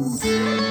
Música